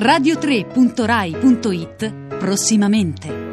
radio3.rai.it prossimamente.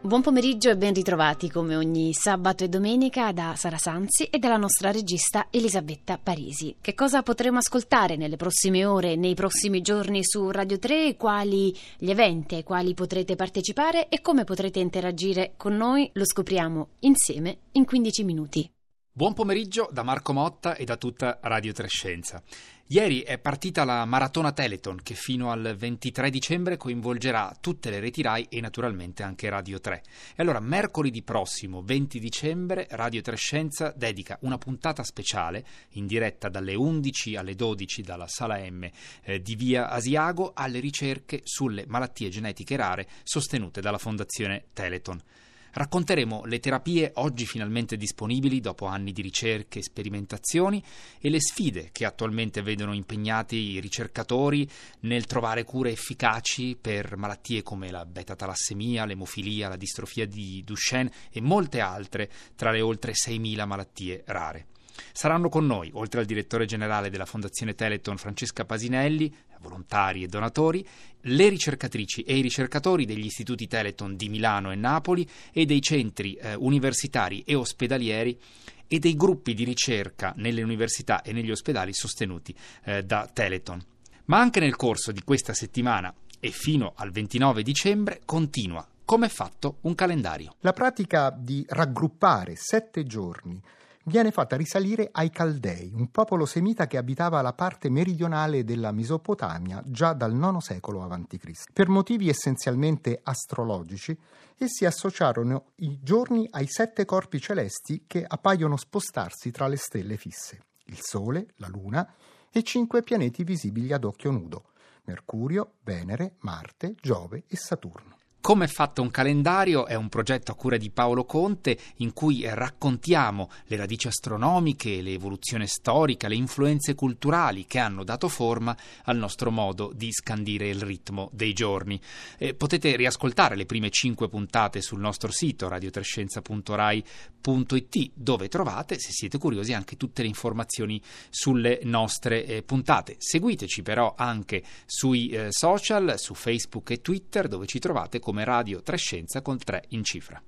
Buon pomeriggio e ben ritrovati come ogni sabato e domenica da Sara Sanzi e dalla nostra regista Elisabetta Parisi. Che cosa potremo ascoltare nelle prossime ore, nei prossimi giorni su Radio 3? Quali gli eventi ai quali potrete partecipare e come potrete interagire con noi? Lo scopriamo insieme in 15 minuti. Buon pomeriggio da Marco Motta e da tutta Radio Trescenza. Ieri è partita la Maratona Teleton che fino al 23 dicembre coinvolgerà tutte le reti RAI e naturalmente anche Radio 3. E allora mercoledì prossimo, 20 dicembre, Radio Trescenza dedica una puntata speciale in diretta dalle 11 alle 12 dalla Sala M eh, di Via Asiago alle ricerche sulle malattie genetiche rare sostenute dalla Fondazione Teleton. Racconteremo le terapie oggi finalmente disponibili dopo anni di ricerche e sperimentazioni e le sfide che attualmente vedono impegnati i ricercatori nel trovare cure efficaci per malattie come la beta-talassemia, l'emofilia, la distrofia di Duchenne e molte altre tra le oltre 6.000 malattie rare. Saranno con noi, oltre al direttore generale della Fondazione Teleton Francesca Pasinelli, volontari e donatori, le ricercatrici e i ricercatori degli istituti Teleton di Milano e Napoli e dei centri eh, universitari e ospedalieri e dei gruppi di ricerca nelle università e negli ospedali sostenuti eh, da Teleton. Ma anche nel corso di questa settimana e fino al 29 dicembre continua come è fatto un calendario. La pratica di raggruppare sette giorni viene fatta risalire ai Caldei, un popolo semita che abitava la parte meridionale della Mesopotamia già dal IX secolo a.C. Per motivi essenzialmente astrologici, essi associarono i giorni ai sette corpi celesti che appaiono spostarsi tra le stelle fisse, il Sole, la Luna e cinque pianeti visibili ad occhio nudo, Mercurio, Venere, Marte, Giove e Saturno. Come è fatto un calendario è un progetto a cura di Paolo Conte in cui raccontiamo le radici astronomiche, l'evoluzione storica, le influenze culturali che hanno dato forma al nostro modo di scandire il ritmo dei giorni. Eh, potete riascoltare le prime cinque puntate sul nostro sito radiotrescenza.rai.it dove trovate, se siete curiosi, anche tutte le informazioni sulle nostre eh, puntate. Seguiteci però anche sui eh, social, su Facebook e Twitter dove ci trovate come come Radio Trescenza col 3 in cifra.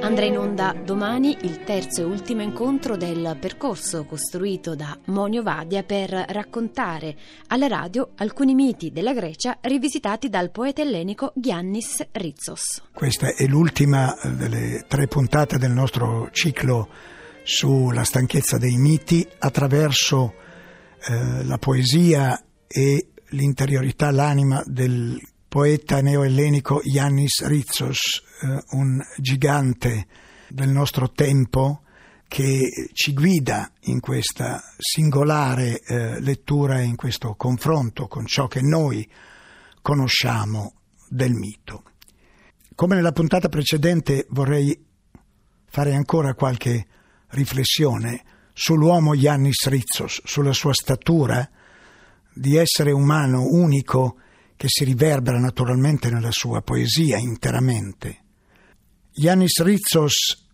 Andrà in onda domani il terzo e ultimo incontro del percorso costruito da Monio Vadia per raccontare alla radio alcuni miti della Grecia rivisitati dal poeta ellenico Giannis Ritsos. Questa è l'ultima delle tre puntate del nostro ciclo sulla stanchezza dei miti attraverso eh, la poesia e l'interiorità, l'anima del poeta neoellenico Yannis Ritsos, eh, un gigante del nostro tempo che ci guida in questa singolare eh, lettura e in questo confronto con ciò che noi conosciamo del mito. Come nella puntata precedente vorrei fare ancora qualche riflessione sull'uomo Yannis Ritsos, sulla sua statura, di essere umano unico che si riverbera naturalmente nella sua poesia interamente. Yanis Ritsos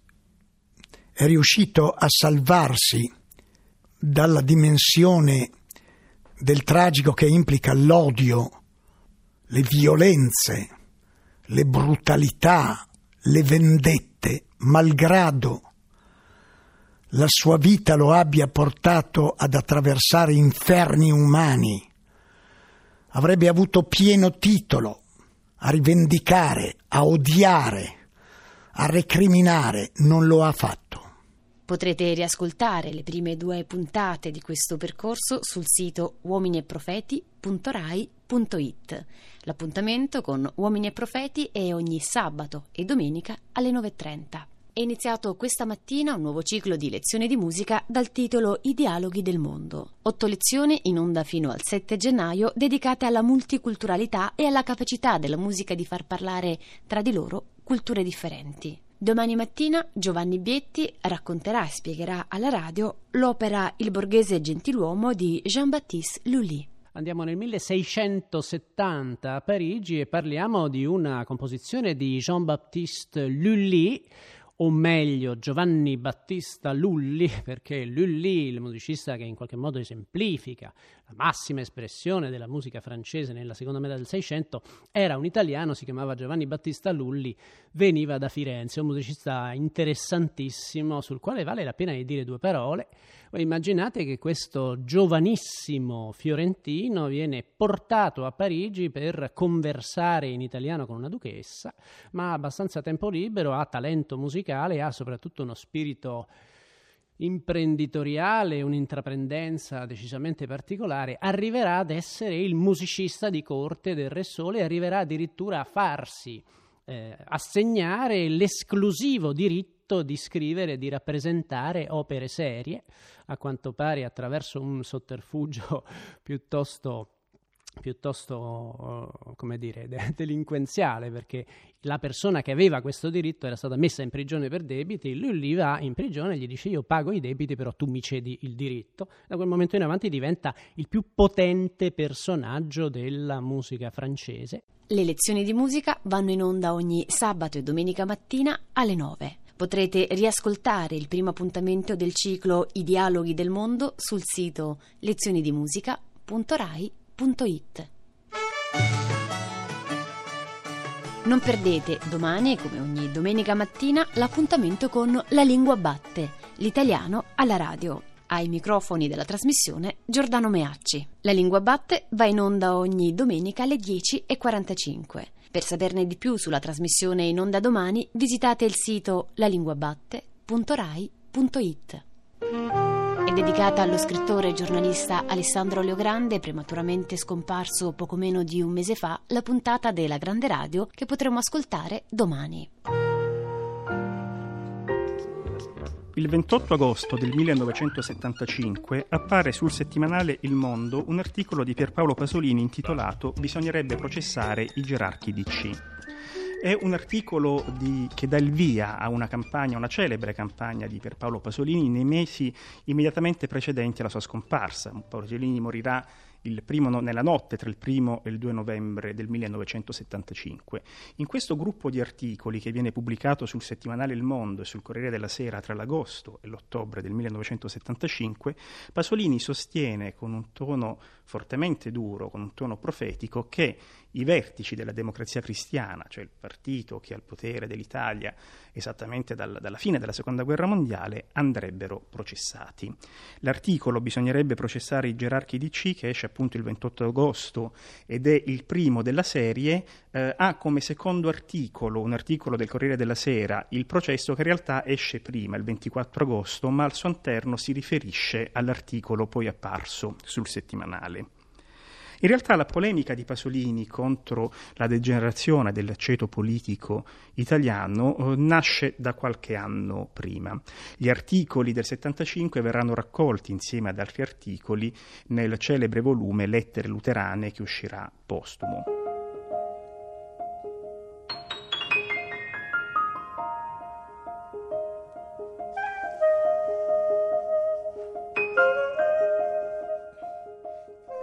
è riuscito a salvarsi dalla dimensione del tragico che implica l'odio, le violenze, le brutalità, le vendette, malgrado la sua vita lo abbia portato ad attraversare inferni umani, avrebbe avuto pieno titolo a rivendicare, a odiare, a recriminare, non lo ha fatto. Potrete riascoltare le prime due puntate di questo percorso sul sito uominieprofeti.rai.it. L'appuntamento con Uomini e Profeti è ogni sabato e domenica alle 9.30. È iniziato questa mattina un nuovo ciclo di lezioni di musica dal titolo I dialoghi del mondo. Otto lezioni in onda fino al 7 gennaio dedicate alla multiculturalità e alla capacità della musica di far parlare tra di loro culture differenti. Domani mattina Giovanni Bietti racconterà e spiegherà alla radio l'opera Il borghese gentiluomo di Jean-Baptiste Lully. Andiamo nel 1670 a Parigi e parliamo di una composizione di Jean-Baptiste Lully, o meglio Giovanni Battista Lulli, perché Lully, il musicista che in qualche modo esemplifica la massima espressione della musica francese nella seconda metà del Seicento, era un italiano, si chiamava Giovanni Battista Lulli, veniva da Firenze, un musicista interessantissimo sul quale vale la pena di dire due parole. Immaginate che questo giovanissimo fiorentino viene portato a Parigi per conversare in italiano con una duchessa, ma ha abbastanza tempo libero, ha talento musicale, ha soprattutto uno spirito imprenditoriale, un'intraprendenza decisamente particolare, arriverà ad essere il musicista di corte del Re Sole, arriverà addirittura a farsi eh, assegnare l'esclusivo diritto di scrivere e di rappresentare opere serie, a quanto pare attraverso un sotterfugio piuttosto piuttosto, come dire, delinquenziale, perché la persona che aveva questo diritto era stata messa in prigione per debiti, lui lì va in prigione e gli dice io pago i debiti, però tu mi cedi il diritto. Da quel momento in avanti diventa il più potente personaggio della musica francese. Le lezioni di musica vanno in onda ogni sabato e domenica mattina alle 9. Potrete riascoltare il primo appuntamento del ciclo I dialoghi del mondo sul sito lezionidimusica.rai.it www.radioticino.it. Non perdete domani, come ogni domenica mattina, l'appuntamento con La Lingua Batte, l'italiano alla radio. Ai microfoni della trasmissione Giordano Meacci. La Lingua Batte va in onda ogni domenica alle 10.45. Per saperne di più sulla trasmissione in onda domani, visitate il sito lalinguabatte.rai.it dedicata allo scrittore e giornalista Alessandro Leogrande, prematuramente scomparso poco meno di un mese fa, la puntata della Grande Radio che potremo ascoltare domani. Il 28 agosto del 1975 appare sul settimanale Il Mondo un articolo di Pierpaolo Pasolini intitolato Bisognerebbe processare i gerarchi DC. È un articolo di, che dà il via a una campagna, una celebre campagna di Pierpaolo Pasolini nei mesi immediatamente precedenti alla sua scomparsa. Pasolini morirà primo, nella notte tra il primo e il 2 novembre del 1975. In questo gruppo di articoli che viene pubblicato sul settimanale Il Mondo e sul Corriere della Sera tra l'agosto e l'ottobre del 1975, Pasolini sostiene con un tono fortemente duro, con un tono profetico, che i vertici della democrazia cristiana, cioè il partito che ha il potere dell'Italia esattamente dal, dalla fine della seconda guerra mondiale, andrebbero processati. L'articolo Bisognerebbe processare i gerarchi DC, che esce appunto il 28 agosto ed è il primo della serie, eh, ha come secondo articolo, un articolo del Corriere della Sera, il processo che in realtà esce prima, il 24 agosto, ma al suo interno si riferisce all'articolo poi apparso sul settimanale. In realtà la polemica di Pasolini contro la degenerazione del ceto politico italiano eh, nasce da qualche anno prima. Gli articoli del 75 verranno raccolti insieme ad altri articoli nel celebre volume Lettere luterane che uscirà postumo.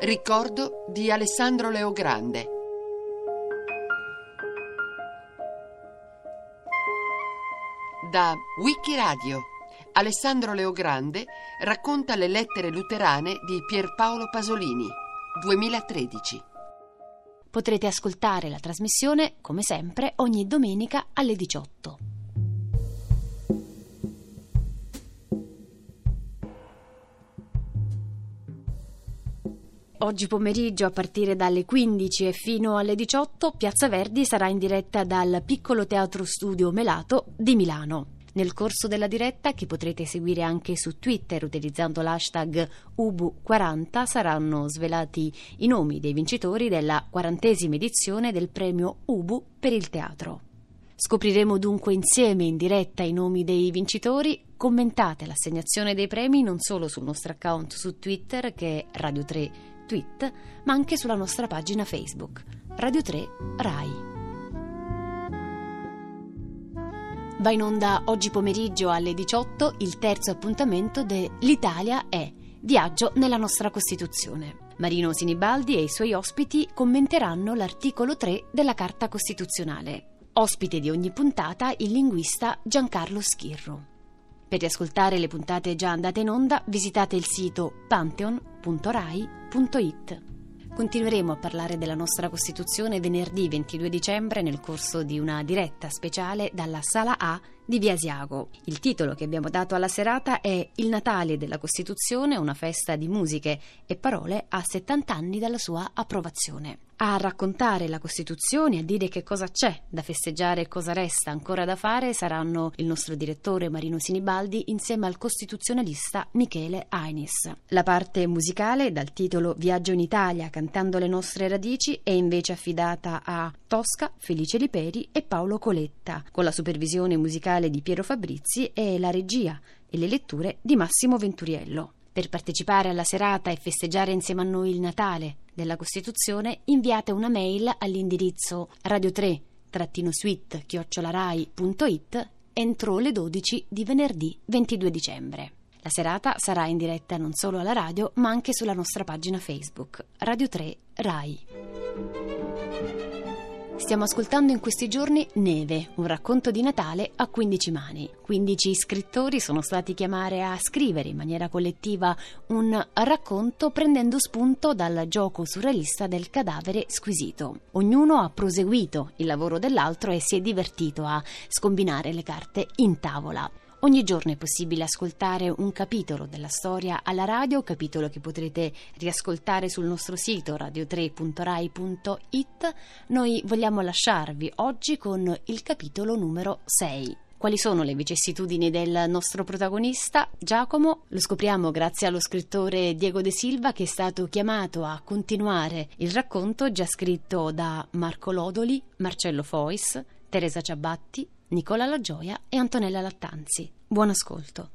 Ricordo di Alessandro Leogrande. Da Wikiradio Alessandro Leogrande racconta le lettere luterane di Pierpaolo Pasolini, 2013. Potrete ascoltare la trasmissione, come sempre, ogni domenica alle 18. Oggi pomeriggio a partire dalle 15 e fino alle 18 Piazza Verdi sarà in diretta dal piccolo teatro studio Melato di Milano. Nel corso della diretta, che potrete seguire anche su Twitter utilizzando l'hashtag UBU40, saranno svelati i nomi dei vincitori della quarantesima edizione del premio UBU per il teatro. Scopriremo dunque insieme in diretta i nomi dei vincitori. Commentate l'assegnazione dei premi non solo sul nostro account su Twitter che è Radio 3 tweet, ma anche sulla nostra pagina Facebook, Radio 3 RAI. Va in onda oggi pomeriggio alle 18 il terzo appuntamento de L'Italia è Viaggio nella nostra Costituzione. Marino Sinibaldi e i suoi ospiti commenteranno l'articolo 3 della Carta Costituzionale. Ospite di ogni puntata il linguista Giancarlo Schirru. Per riascoltare le puntate già andate in onda visitate il sito pantheon.rai.it. Continueremo a parlare della nostra Costituzione venerdì 22 dicembre nel corso di una diretta speciale dalla Sala A di Via Asiago. Il titolo che abbiamo dato alla serata è Il Natale della Costituzione, una festa di musiche e parole a 70 anni dalla sua approvazione. A raccontare la Costituzione, a dire che cosa c'è da festeggiare e cosa resta ancora da fare saranno il nostro direttore Marino Sinibaldi insieme al costituzionalista Michele Ainis. La parte musicale, dal titolo Viaggio in Italia cantando le nostre radici, è invece affidata a Tosca, Felice Liperi e Paolo Coletta, con la supervisione musicale di Piero Fabrizi e la regia e le letture di Massimo Venturiello. Per partecipare alla serata e festeggiare insieme a noi il Natale della Costituzione, inviate una mail all'indirizzo radio3-suite chiocciolarai.it entro le 12 di venerdì 22 dicembre. La serata sarà in diretta non solo alla radio, ma anche sulla nostra pagina Facebook, Radio 3 Rai. Stiamo ascoltando in questi giorni Neve, un racconto di Natale a 15 mani. 15 scrittori sono stati chiamati a scrivere in maniera collettiva un racconto prendendo spunto dal gioco surrealista del cadavere squisito. Ognuno ha proseguito il lavoro dell'altro e si è divertito a scombinare le carte in tavola. Ogni giorno è possibile ascoltare un capitolo della storia alla radio, capitolo che potrete riascoltare sul nostro sito radio3.rai.it. Noi vogliamo lasciarvi oggi con il capitolo numero 6. Quali sono le vicissitudini del nostro protagonista, Giacomo? Lo scopriamo grazie allo scrittore Diego De Silva che è stato chiamato a continuare il racconto già scritto da Marco Lodoli, Marcello Fois, Teresa Ciabatti, Nicola La Gioia e Antonella Lattanzi. Buon ascolto.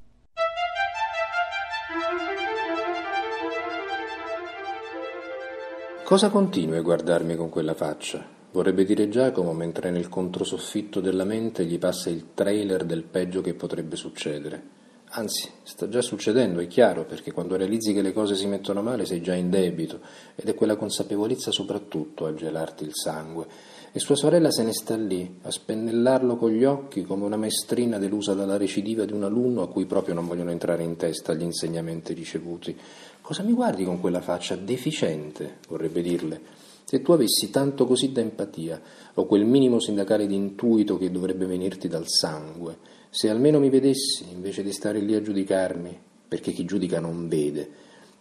Cosa continui a guardarmi con quella faccia? Vorrebbe dire Giacomo mentre nel controsoffitto della mente gli passa il trailer del peggio che potrebbe succedere. Anzi, sta già succedendo, è chiaro, perché quando realizzi che le cose si mettono male sei già in debito ed è quella consapevolezza soprattutto a gelarti il sangue e sua sorella se ne sta lì, a spennellarlo con gli occhi come una maestrina delusa dalla recidiva di un alunno a cui proprio non vogliono entrare in testa gli insegnamenti ricevuti. Cosa mi guardi con quella faccia deficiente, vorrebbe dirle? Se tu avessi tanto così da empatia, o quel minimo sindacale di intuito che dovrebbe venirti dal sangue, se almeno mi vedessi, invece di stare lì a giudicarmi, perché chi giudica non vede,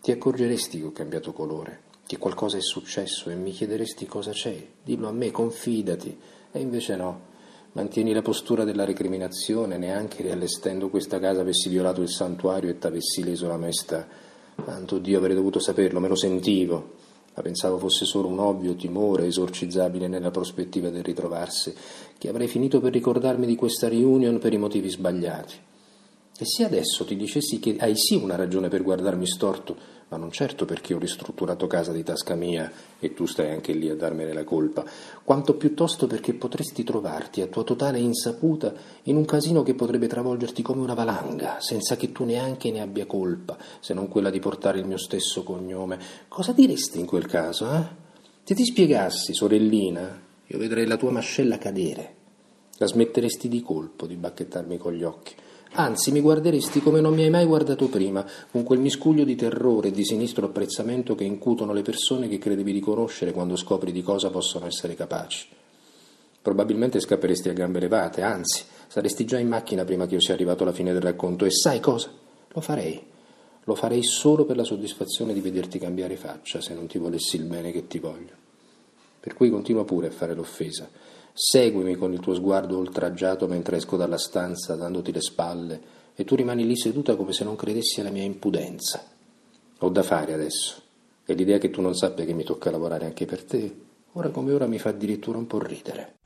ti accorgeresti che ho cambiato colore che qualcosa è successo e mi chiederesti cosa c'è, dillo a me, confidati, e invece no. Mantieni la postura della recriminazione, neanche riallestendo questa casa avessi violato il santuario e t'avessi leso la maestà. Tanto Dio avrei dovuto saperlo, me lo sentivo, ma pensavo fosse solo un ovvio timore esorcizzabile nella prospettiva del ritrovarsi, che avrei finito per ricordarmi di questa reunion per i motivi sbagliati. E se adesso ti dicessi che hai sì una ragione per guardarmi storto, ma non certo perché ho ristrutturato casa di tasca mia e tu stai anche lì a darmene la colpa, quanto piuttosto perché potresti trovarti a tua totale insaputa in un casino che potrebbe travolgerti come una valanga, senza che tu neanche ne abbia colpa, se non quella di portare il mio stesso cognome. Cosa diresti in quel caso, eh? Se ti spiegassi, sorellina, io vedrei la tua mascella cadere. La smetteresti di colpo di bacchettarmi con gli occhi Anzi, mi guarderesti come non mi hai mai guardato prima, con quel miscuglio di terrore e di sinistro apprezzamento che incutono le persone che credevi di conoscere quando scopri di cosa possono essere capaci. Probabilmente scapperesti a gambe levate, anzi, saresti già in macchina prima che io sia arrivato alla fine del racconto e sai cosa? Lo farei. Lo farei solo per la soddisfazione di vederti cambiare faccia se non ti volessi il bene che ti voglio. Per cui continua pure a fare l'offesa Seguimi con il tuo sguardo oltraggiato mentre esco dalla stanza dandoti le spalle e tu rimani lì seduta come se non credessi alla mia impudenza. Ho da fare adesso e l'idea che tu non sappia che mi tocca lavorare anche per te, ora come ora mi fa addirittura un po' ridere.